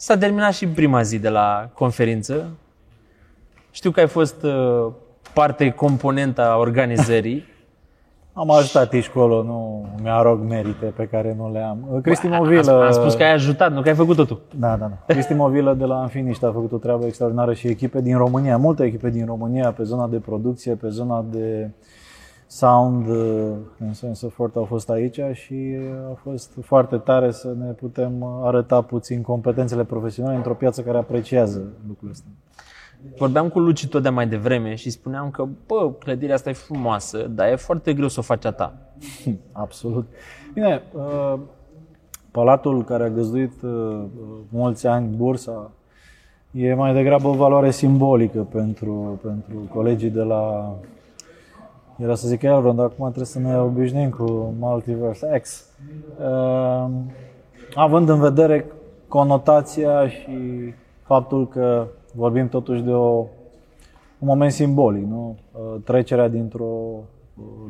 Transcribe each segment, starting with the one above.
Bun. S-a terminat și prima zi de la conferință. Știu că ai fost uh, parte componentă a organizării. Am ajutat aici colo, nu mi-arog merite pe care nu le am. Cristi Movilă... Am spus că ai ajutat, nu că ai făcut totul. Da, da, da. Cristi Movilă de la Anfiniști a făcut o treabă extraordinară și echipe din România, multe echipe din România pe zona de producție, pe zona de sound, în sens fort au fost aici și a fost foarte tare să ne putem arăta puțin competențele profesionale într-o piață care apreciază lucrul ăsta. Vorbeam cu Luci tot de mai devreme și spuneam că, bă, clădirea asta e frumoasă, dar e foarte greu să o faci a ta. Absolut. Bine, uh, palatul care a găzduit uh, mulți ani bursa e mai degrabă o valoare simbolică pentru, pentru colegii de la era să zic Elrond, dar acum trebuie să ne obișnuim cu Multiverse X. Uh, având în vedere conotația și faptul că vorbim totuși de o, un moment simbolic, nu? Uh, trecerea dintr-o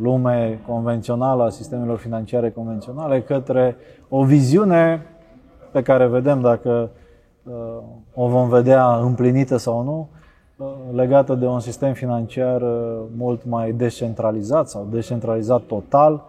lume convențională a sistemelor financiare convenționale către o viziune pe care vedem dacă uh, o vom vedea împlinită sau nu, uh, legată de un sistem financiar mult mai descentralizat sau descentralizat total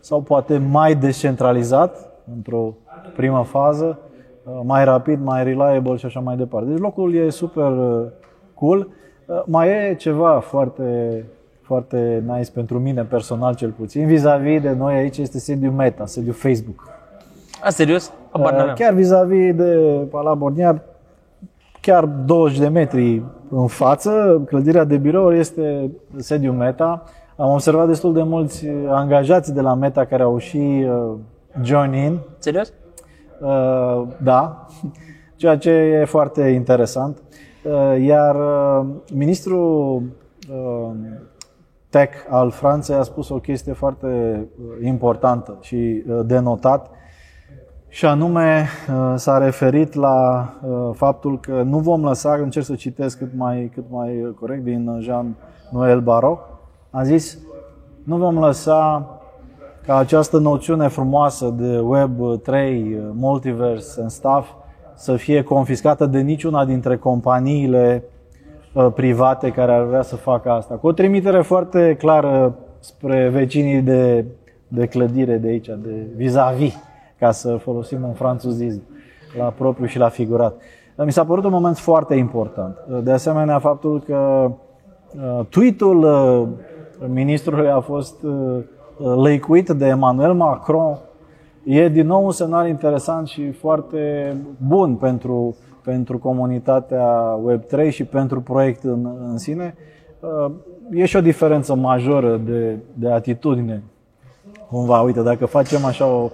sau poate mai descentralizat într-o primă fază, Uh, mai rapid, mai reliable și așa mai departe. Deci locul e super uh, cool. Uh, mai e ceva foarte, foarte nice pentru mine personal cel puțin. Vis-a-vis de noi aici este sediul Meta, sediul Facebook. A, serios? Uh, chiar vis-a-vis de Palat Borniar, chiar 20 de metri în față, clădirea de birouri este sediul Meta. Am observat destul de mulți angajați de la Meta care au și uh, join in. Serios? Uh, da, ceea ce e foarte interesant. Uh, iar uh, ministrul tech al Franței a spus o chestie foarte importantă și de notat, și anume s-a referit la faptul că nu vom lăsa, încerc să citesc cât mai, cât mai corect din Jean-Noël Barrot, a zis, nu vom lăsa ca această noțiune frumoasă de Web 3, multiverse and stuff, să fie confiscată de niciuna dintre companiile uh, private care ar vrea să facă asta. Cu o trimitere foarte clară spre vecinii de, de clădire de aici, de vis-a-vis, ca să folosim un franțuzism la propriu și la figurat. Mi s-a părut un moment foarte important. De asemenea, faptul că uh, tweet-ul uh, ministrului a fost lăicuit de Emmanuel Macron e din nou un semnal interesant și foarte bun pentru, pentru comunitatea Web3 și pentru proiect în, în sine. Uh, e și o diferență majoră de, de atitudine. Cumva, uite, dacă facem așa o uh,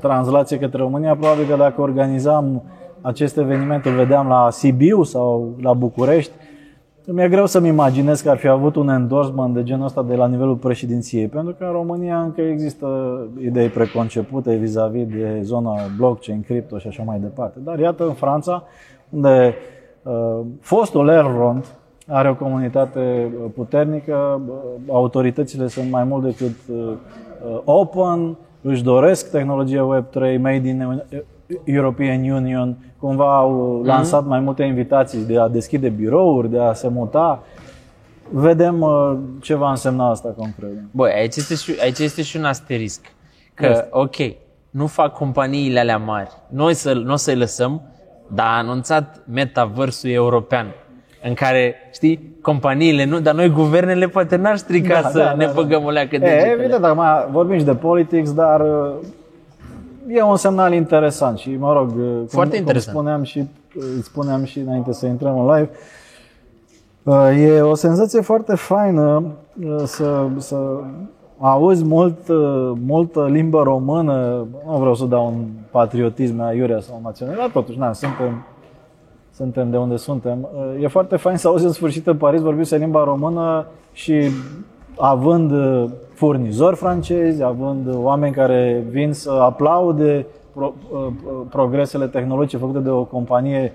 translație către România, probabil că dacă organizam acest eveniment, îl vedeam la Sibiu sau la București, mi-e greu să-mi imaginez că ar fi avut un endorsement de genul ăsta de la nivelul președinției, pentru că în România încă există idei preconcepute vis-a-vis de zona blockchain, cripto și așa mai departe. Dar iată în Franța, unde uh, fostul Elrond are o comunitate puternică, uh, autoritățile sunt mai mult decât uh, open, își doresc tehnologia Web3, made in European Union cumva au lansat mm-hmm. mai multe invitații de a deschide birouri, de a se muta. Vedem uh, ce va însemna asta concret. Băi, aici este și, aici este și un asterisc. Că, este. ok, nu fac companiile alea mari. Noi să, nu o să-i lăsăm, dar a anunțat metaversul european în care, știi, companiile nu, dar noi guvernele poate n-ar strica da, să da, ne da, băgăm da. o leacă de Evident, acum vorbim și de politics, dar uh, e un semnal interesant și, mă rog, Foarte cum, interesant. cum spuneam și, spuneam și înainte să intrăm în live, uh, e o senzație foarte faină uh, să, să auzi mult, uh, multă limbă română, nu vreau să dau un patriotism aiurea sau național, dar totuși, na, suntem, suntem de unde suntem. E foarte fain să auzi în sfârșit în Paris vorbise limba română și având furnizori francezi, având oameni care vin să aplaude pro, uh, uh, progresele tehnologice făcute de o companie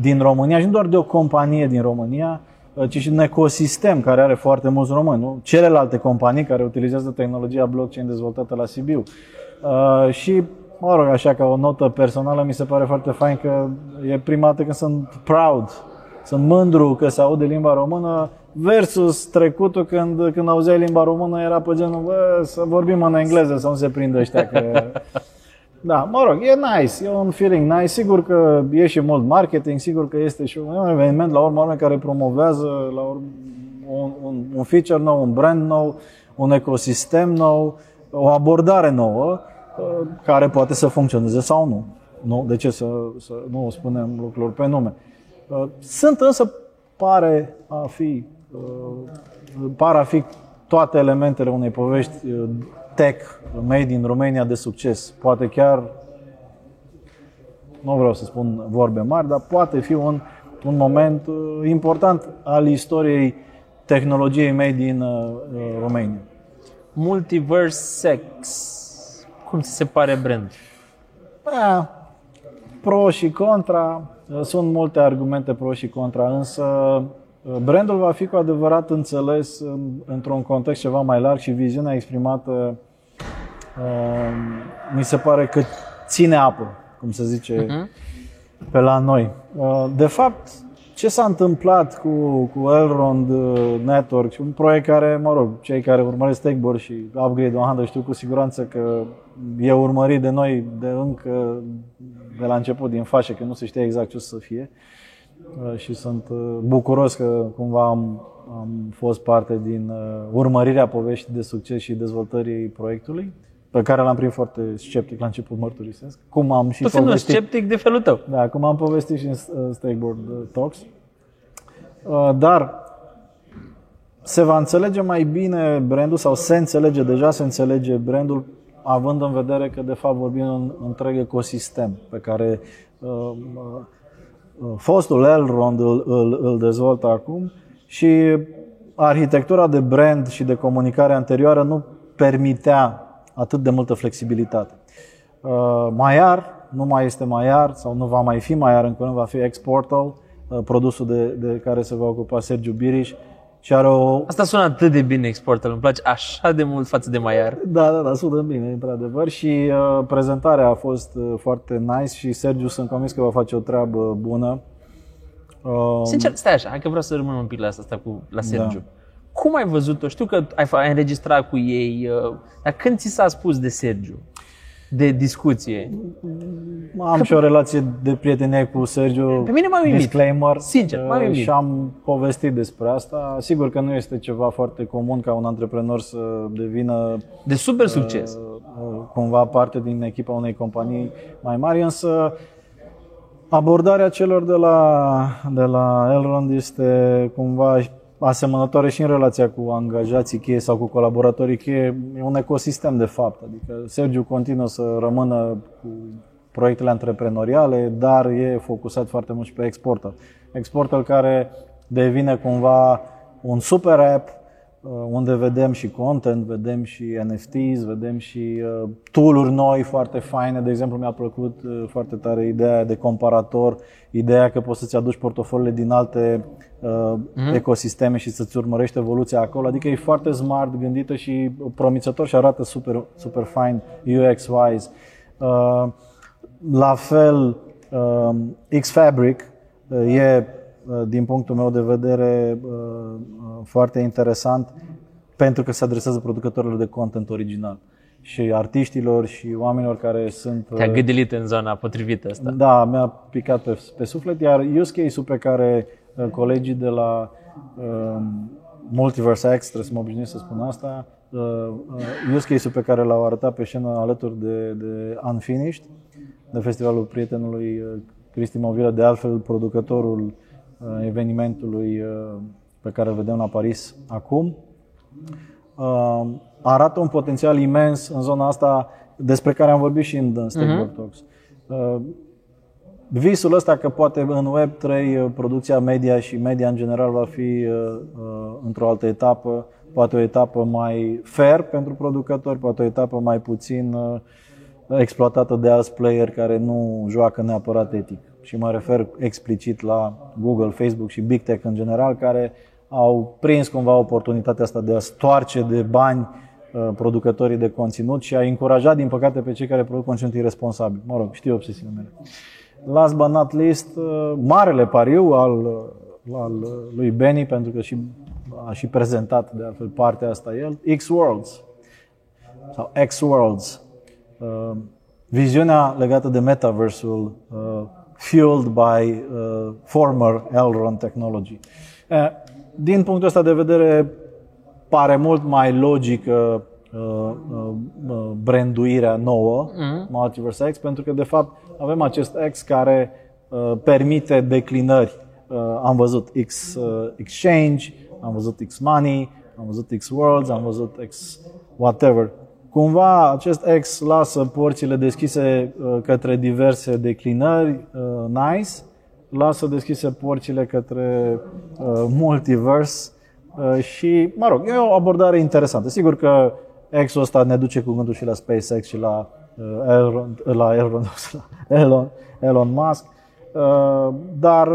din România și nu doar de o companie din România, uh, ci și un ecosistem care are foarte mulți români, nu? celelalte companii care utilizează tehnologia blockchain dezvoltată la Sibiu. Și mă rog, așa ca o notă personală, mi se pare foarte fain că e prima dată când sunt proud, sunt mândru că se aude limba română versus trecutul când, când auzeai limba română era pe genul, bă, să vorbim în engleză, să nu se prindă ăștia că... Da, mă rog, e nice, e un feeling nice. Sigur că e și mult marketing, sigur că este și un eveniment la urmă care promovează la urmă, un, un, un feature nou, un brand nou, un ecosistem nou, o abordare nouă uh, care poate să funcționeze sau nu. nu? De ce să, să nu spunem lucruri pe nume? Uh, sunt însă, pare a fi, uh, pare a fi toate elementele unei povești tech made in Romania de succes. Poate chiar, nu vreau să spun vorbe mari, dar poate fi un, un moment important al istoriei tehnologiei made in Romania. Multiverse Sex. Cum ți se pare brand? Da, pro și contra. Sunt multe argumente pro și contra, însă uh, brandul va fi cu adevărat înțeles într-un context ceva mai larg și viziunea exprimată uh, mi se pare că ține apă, cum se zice uh-huh. pe la noi. Uh, de fapt, ce s-a întâmplat cu, cu Elrond uh, Network, un proiect care, mă rog, cei care urmăresc Techboard și Upgrade 100 știu cu siguranță că e urmărit de noi de încă de la început din fașă, că nu se știe exact ce o să fie. Uh, și sunt uh, bucuros că cumva am, am fost parte din urmărirea poveștii de succes și dezvoltării proiectului pe care l-am primit foarte sceptic la început, mărturisesc. Cum am și tu povestit, sceptic de felul tău. Da, cum am povestit și în uh, Stakeboard uh, Talks. Uh, dar se va înțelege mai bine brandul sau se înțelege, deja se înțelege brandul având în vedere că de fapt vorbim în întreg ecosistem pe care uh, uh, fostul Elrond îl, îl, îl dezvoltă acum și arhitectura de brand și de comunicare anterioară nu permitea atât de multă flexibilitate. Uh, Maiar nu mai este Maiar sau nu va mai fi Maiar, încă nu va fi Exportal, uh, produsul de, de care se va ocupa Sergiu Biriș. Și are o... Asta sună atât de bine Exportal, îmi place așa de mult față de Maiar. Da, da, da, sună bine, într-adevăr. Și uh, prezentarea a fost uh, foarte nice și Sergiu sunt convins că va face o treabă bună. Uh, Sincer, stai așa, hai că vreau să rămân un pic la asta, asta cu, la Sergiu. Da. Cum ai văzut-o? Știu că ai, ai înregistrat cu ei, uh, dar când ți s-a spus de Sergiu? De discuție? Am că... și o relație de prietenie cu Sergiu. Pe mine m-a uimit. Disclaimer. Sincer, m-a uimit. Și am povestit despre asta. Sigur că nu este ceva foarte comun ca un antreprenor să devină de super succes. Uh, cumva parte din echipa unei companii mai mari, însă abordarea celor de la, de la Elrond este cumva asemănătoare și în relația cu angajații cheie sau cu colaboratorii cheie. E un ecosistem de fapt. Adică Sergiu continuă să rămână cu proiectele antreprenoriale, dar e focusat foarte mult și pe exportul. Exportul care devine cumva un super app Uh, unde vedem și content, vedem și NFTs, vedem și uh, tool-uri noi foarte faine. De exemplu, mi-a plăcut uh, foarte tare ideea de comparator, ideea că poți să-ți aduci portofoliile din alte mm-hmm. ecosisteme și să-ți urmărești evoluția acolo. Adică e foarte smart, gândită și promițător și arată super, super fine UX-wise. La fel, X-Fabric e Uh, din punctul meu de vedere, uh, uh, foarte interesant pentru că se adresează producătorilor de content original și artiștilor și oamenilor care sunt... Te-a gâdilit în zona potrivită asta. Da, mi-a picat pe, pe suflet, iar use case-ul pe care colegii de la uh, Multiverse X, trebuie să mă obișnuiesc să spun asta, uh, use case-ul pe care l-au arătat pe scenă alături de, de Unfinished, de festivalul prietenului Cristi Movila, de altfel producătorul Uh, evenimentului uh, pe care îl vedem la Paris acum. Uh, arată un potențial imens în zona asta despre care am vorbit și în Stakeholder uh-huh. Talks. Visul ăsta că poate în Web3 producția media și media în general va fi într-o altă etapă, poate o etapă mai fair pentru producători, poate o etapă mai puțin exploatată de alți player care nu joacă neapărat etic și mă refer explicit la Google, Facebook și Big Tech în general, care au prins cumva oportunitatea asta de a stoarce de bani uh, producătorii de conținut și a încurajat, din păcate, pe cei care produc conținut irresponsabil. Mă rog, știu obsesiunile mele. Last but not least, uh, marele pariu al, uh, al lui Benny, pentru că și, a și prezentat de altfel partea asta el, X-Worlds sau X-Worlds. Viziunea legată de metaversul fueled by uh, former Elron technology. Uh, din punctul ăsta de vedere, pare mult mai logică uh, uh, branduirea nouă, mm-hmm. Multiverse X, pentru că de fapt avem acest X care uh, permite declinări. Uh, am văzut X uh, Exchange, am văzut X Money, am văzut X Worlds, am văzut X whatever. Cumva acest X lasă porțile deschise uh, către diverse declinări, uh, nice, lasă deschise porțile către uh, multiverse și, mă rog, e o abordare interesantă. Sigur că X-ul ăsta ne duce cu gândul și la SpaceX și la Elon, la Elon, la Elon, Elon Musk, dar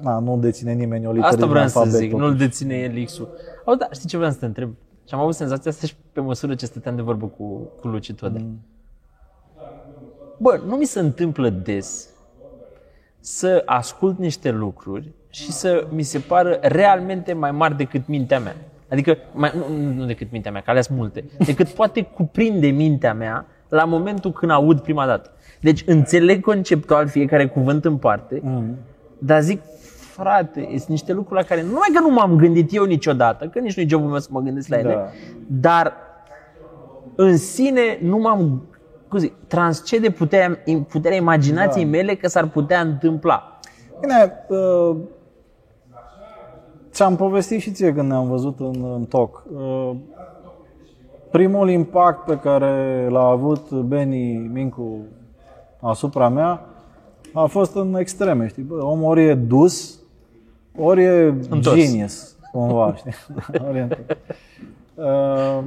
na, nu deține nimeni o literă Asta vreau să zic, nu-l deține el X-ul. Oh, da, știi ce vreau să te întreb? Și am avut senzația asta și pe măsură ce stăteam de vorbă cu, cu Luci Tode. Mm. Bă, nu mi se întâmplă des să ascult niște lucruri și să mi se pară realmente mai mari decât mintea mea. Adică, mai, nu, nu decât mintea mea, că ales multe, decât poate cuprinde mintea mea la momentul când aud prima dată. Deci înțeleg conceptual fiecare cuvânt în parte, mm. dar zic, frate, sunt niște lucruri la care nu numai că nu m-am gândit eu niciodată, că nici nu-i jobul meu să mă gândesc la ele, da. dar în sine nu m-am cum zic, transcede puterea, puterea imaginației da. mele că s-ar putea întâmpla. Bine, uh, ți-am povestit și ție când ne-am văzut în, în talk. Uh, primul impact pe care l-a avut Beni Mincu asupra mea a fost în extreme, știi? Bă, omul ori e dus, ori e Întors. genius, cumva, știi? ori e uh,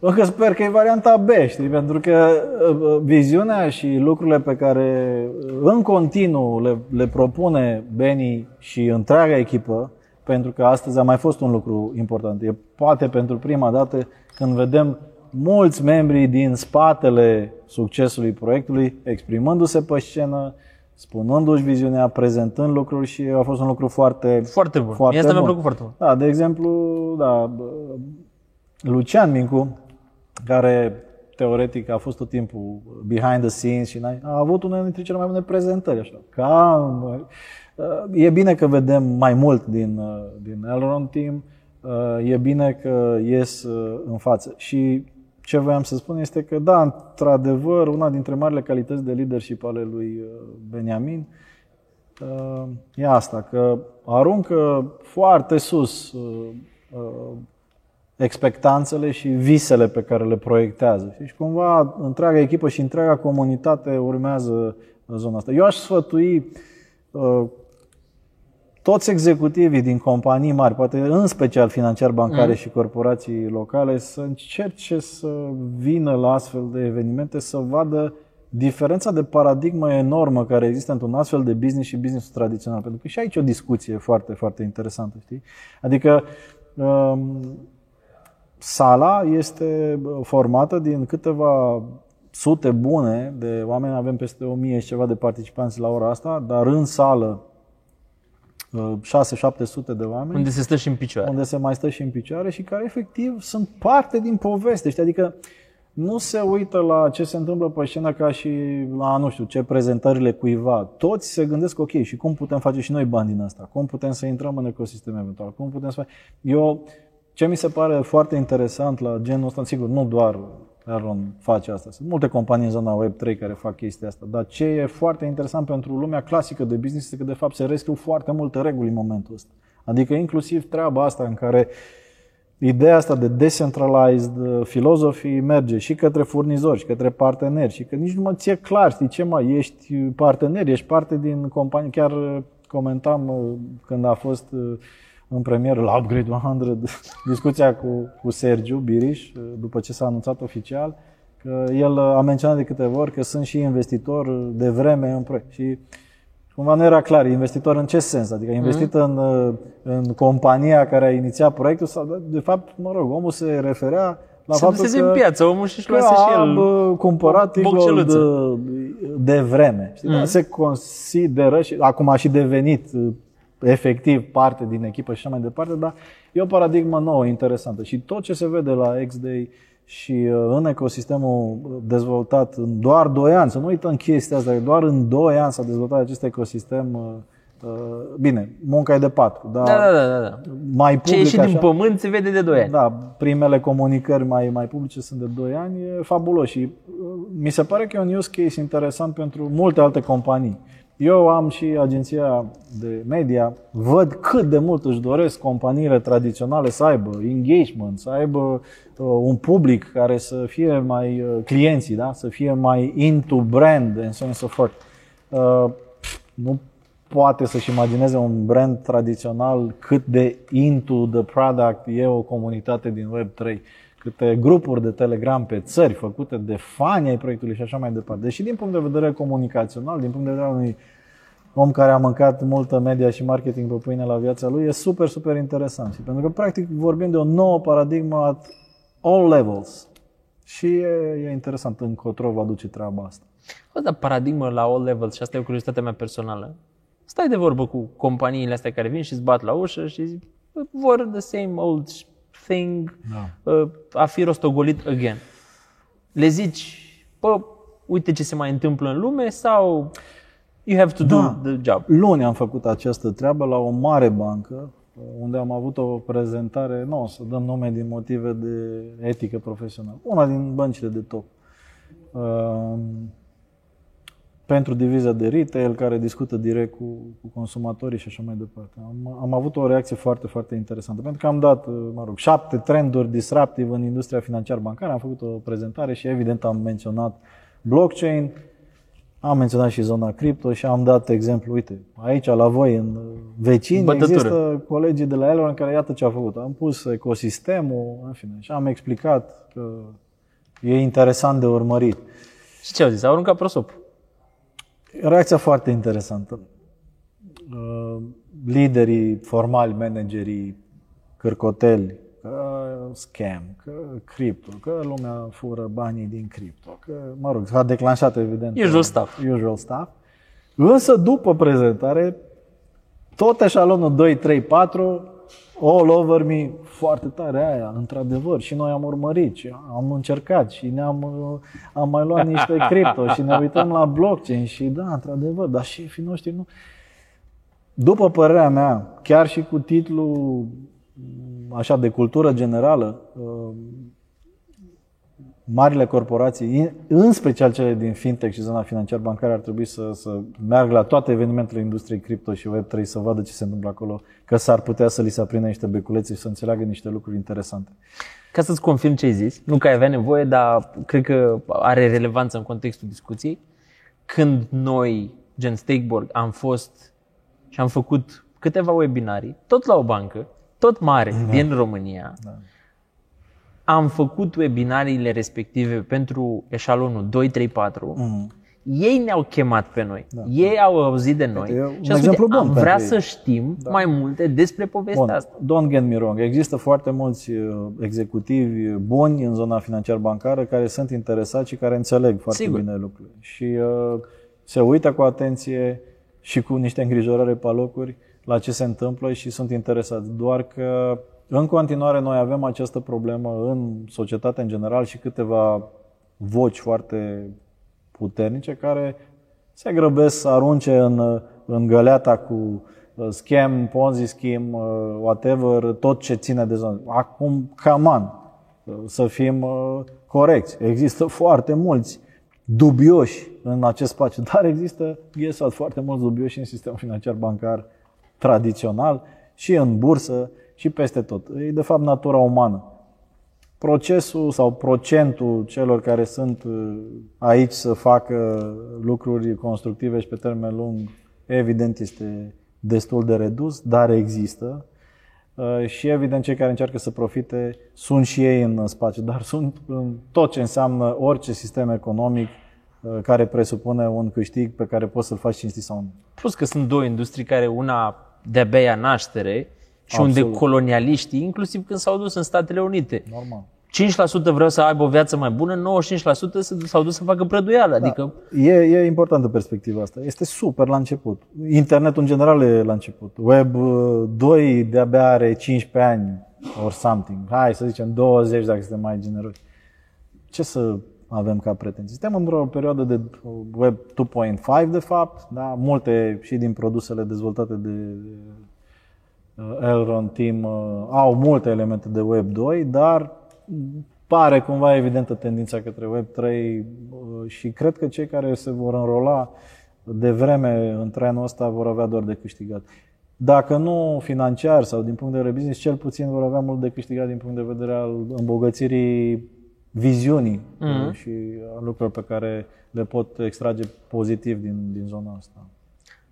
încă sper că e varianta B, știi? Pentru că uh, viziunea și lucrurile pe care în continuu le, le propune Beni și întreaga echipă, pentru că astăzi a mai fost un lucru important. E poate pentru prima dată când vedem mulți membri din spatele succesului proiectului exprimându-se pe scenă, spunându-și viziunea, prezentând lucruri și a fost un lucru foarte Foarte bun. Foarte Mie asta mi-a plăcut foarte mult. Da, de exemplu, da, Lucian Mincu, care teoretic a fost tot timpul behind the scenes și a avut una dintre cele mai bune prezentări. Așa. Cam, e bine că vedem mai mult din, din Elrond Team, e bine că ies în față. Și ce voiam să spun este că, da, într-adevăr, una dintre marile calități de leadership ale lui uh, Beniamin uh, e asta, că aruncă foarte sus uh, expectanțele și visele pe care le proiectează. Și cumva întreaga echipă și întreaga comunitate urmează zona asta. Eu aș sfătui toți executivii din companii mari, poate în special financiar bancare mm. și corporații locale, să încerce să vină la astfel de evenimente, să vadă diferența de paradigmă enormă care există într-un astfel de business și business tradițional. Pentru că și aici o discuție foarte, foarte interesantă, știi? Adică um, sala este formată din câteva sute bune de oameni, avem peste o mie și ceva de participanți la ora asta, dar în sală 6-700 de oameni. Unde se stă și în picioare. Unde se mai stă și în picioare și care efectiv sunt parte din poveste. Știi? Adică nu se uită la ce se întâmplă pe scenă ca și la, nu știu, ce prezentările cuiva. Toți se gândesc, ok, și cum putem face și noi bani din asta? Cum putem să intrăm în ecosistem eventual? Cum putem să Eu, ce mi se pare foarte interesant la genul ăsta, sigur, nu doar Aaron face asta. Sunt multe companii în zona Web3 care fac chestia asta, dar ce e foarte interesant pentru lumea clasică de business este că de fapt se rescriu foarte multe reguli în momentul ăsta. Adică inclusiv treaba asta în care ideea asta de decentralized philosophy merge și către furnizori, și către parteneri, și că nici nu mă ție clar, știi ce mai, ești partener, ești parte din companie. Chiar comentam uh, când a fost uh, în premieră la Upgrade 100 discuția cu, cu Sergiu Biriș, după ce s-a anunțat oficial, că el a menționat de câteva ori că sunt și investitor de vreme în proiect. Și cumva nu era clar, investitor în ce sens? Adică a investit mm-hmm. în, uh, în compania care a inițiat proiectul sau, de fapt, mă rog, omul se referea la Se faptul dusese că, în piață, omul și-și că luase și a el bă, cumpărat o Eagle bocceluță. de, de vreme. Știi? Mm. Dar se consideră și acum a și devenit uh, efectiv parte din echipă și așa mai departe, dar e o paradigmă nouă, interesantă. Și tot ce se vede la X-Day și uh, în ecosistemul dezvoltat în doar 2 ani, să nu uităm chestia asta, că doar în 2 ani s-a dezvoltat acest ecosistem. uh, uh, Bine, munca e de 4, dar Da, da, da, da, da. mai Ce public ieși așa, din pământ se vede de 2 ani. da, primele comunicări mai, mai publice sunt de 2 ani, e fabulos și uh, mi se pare că e un use case interesant pentru multe alte companii. Eu am și agenția de media, văd cât de mult își doresc companiile tradiționale să aibă engagement, să aibă uh, un public care să fie mai uh, clienții, da? să fie mai into brand and so on and so forth. Uh, nu poate să-și imagineze un brand tradițional cât de into the product e o comunitate din Web3, câte grupuri de Telegram pe țări făcute de fani ai proiectului și așa mai departe. Deși din punct de vedere comunicațional, din punct de vedere al unui om care a mâncat multă media și marketing pe pâine la viața lui, e super, super interesant. Și pentru că practic vorbim de o nouă paradigmă at all levels. Și e, e interesant încotro va duce treaba asta. O, dar paradigmă la all levels și asta e o curiozitate mea personală. Stai de vorbă cu companiile astea care vin și îți bat la ușă și zic, "Bă, vor the same old thing, Da. uh, a fi rostogolit again. Le zici, bă, uite ce se mai întâmplă în lume sau you have to do Da. the job. Luni am făcut această treabă la o mare bancă, unde am avut o prezentare, nu o să dăm nume din motive de etică profesională, una din băncile de top. Uh, pentru divizia de retail, care discută direct cu, cu consumatorii și așa mai departe. Am, am avut o reacție foarte, foarte interesantă, pentru că am dat, uh, mă rog, șapte trenduri disruptive în industria financiar-bancară, am făcut o prezentare și evident am menționat blockchain, am menționat și zona cripto și am dat exemplu, uite, aici la voi în uh, vecini Bătătură. există colegii de la Elon care iată ce au făcut. Am pus ecosistemul, în fine, și am explicat că e interesant de urmărit. Și ce au zis? Au aruncat prosop. Reacția foarte interesantă. Uh, Liderii formali, managerii, cârcoteli, că scam, că cripto, că lumea fură banii din cripto, că, mă rog, s-a declanșat evident. Usual stuff. Usual stuff. Însă după prezentare, tot eșalonul 2, 3, 4, all over me, foarte tare aia, într-adevăr, și noi am urmărit și am încercat și ne-am uh, am mai luat niște cripto și ne uităm la blockchain și da, într-adevăr, dar șefii noștri nu. După părerea mea, chiar și cu titlul m, așa de cultură generală, uh, marile corporații, în special cele din fintech și zona financiar-bancară, ar trebui să, să meargă la toate evenimentele industriei cripto și Web3 să vadă ce se întâmplă acolo, că s-ar putea să li se aprindă niște beculețe și să înțeleagă niște lucruri interesante. Ca să-ți confirm ce ai zis, nu că ai avea nevoie, dar cred că are relevanță în contextul discuției. Când noi, gen Stakeborg, am fost și am făcut câteva webinarii, tot la o bancă, tot mare, da. din România, da. Am făcut webinariile respective pentru eșalonul 2, 3, 4, mm. ei ne-au chemat pe noi, da. ei au auzit de noi E un și au spus, exemplu "Uite, bun am pentru vrea ei." să știm da. mai multe despre povestea Bun, asta. don't get me wrong, există foarte mulți uh, executivi buni în zona financiar-bancară care sunt interesați și care înțeleg foarte Sigur. bine lucrurile. Și uh, se uită cu atenție și cu niște îngrijorări pe locuri la ce se întâmplă și sunt interesați. Doar că în continuare noi avem această problemă în societate în general și câteva voci foarte puternice care se grăbesc să arunce în, în găleata cu uh, scam, ponzi scheme, uh, whatever, tot ce ține de zonă. Acum, come on, uh, să fim uh, corecți. Există foarte mulți dubioși în acest spațiu, dar există, guess what, foarte mulți dubioși în sistemul financiar bancar tradițional și în bursă și peste tot. E de fapt natura umană. Procesul sau procentul celor care sunt uh, aici să facă lucruri constructive și pe termen lung, evident este destul de redus, dar există. Uh, Și evident cei care încearcă să profite sunt și ei în spațiu, dar sunt în tot ce înseamnă orice sistem economic, uh, care presupune un câștig pe care poți să-l faci cinstit sau nu. Plus că sunt două industrii care una de-abia ia naștere și Absolut. unde colonialiștii, inclusiv când s-au dus în Statele Unite, Normal. 5% vreau să aibă o viață mai bună, 95% se- s-au dus să facă prăduială. Adică E, e importantă perspectiva asta. Este super la început. Internetul în general e la început. Web uh, 2 de-abia are 15 ani or something. Hai să zicem 20 dacă suntem mai generoși. Ce să avem ca pretenții? Suntem într-o perioadă de uh, Web 2.5 de fapt, da? multe și din produsele dezvoltate de uh, Elron Team uh, au multe elemente de Web 2, dar pare cumva evidentă tendința către Web 3 uh, și cred că cei care se vor înrola de vreme în trenul ăsta vor avea doar de câștigat. Dacă nu financiar sau din punct de vedere business, cel puțin vor avea mult de câștigat din punct de vedere al îmbogățirii viziunii mm-hmm. și a lucrurilor pe care le pot extrage pozitiv din, din zona asta.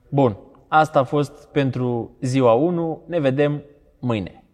Bun, asta a fost pentru ziua 1. Ne vedem mâine.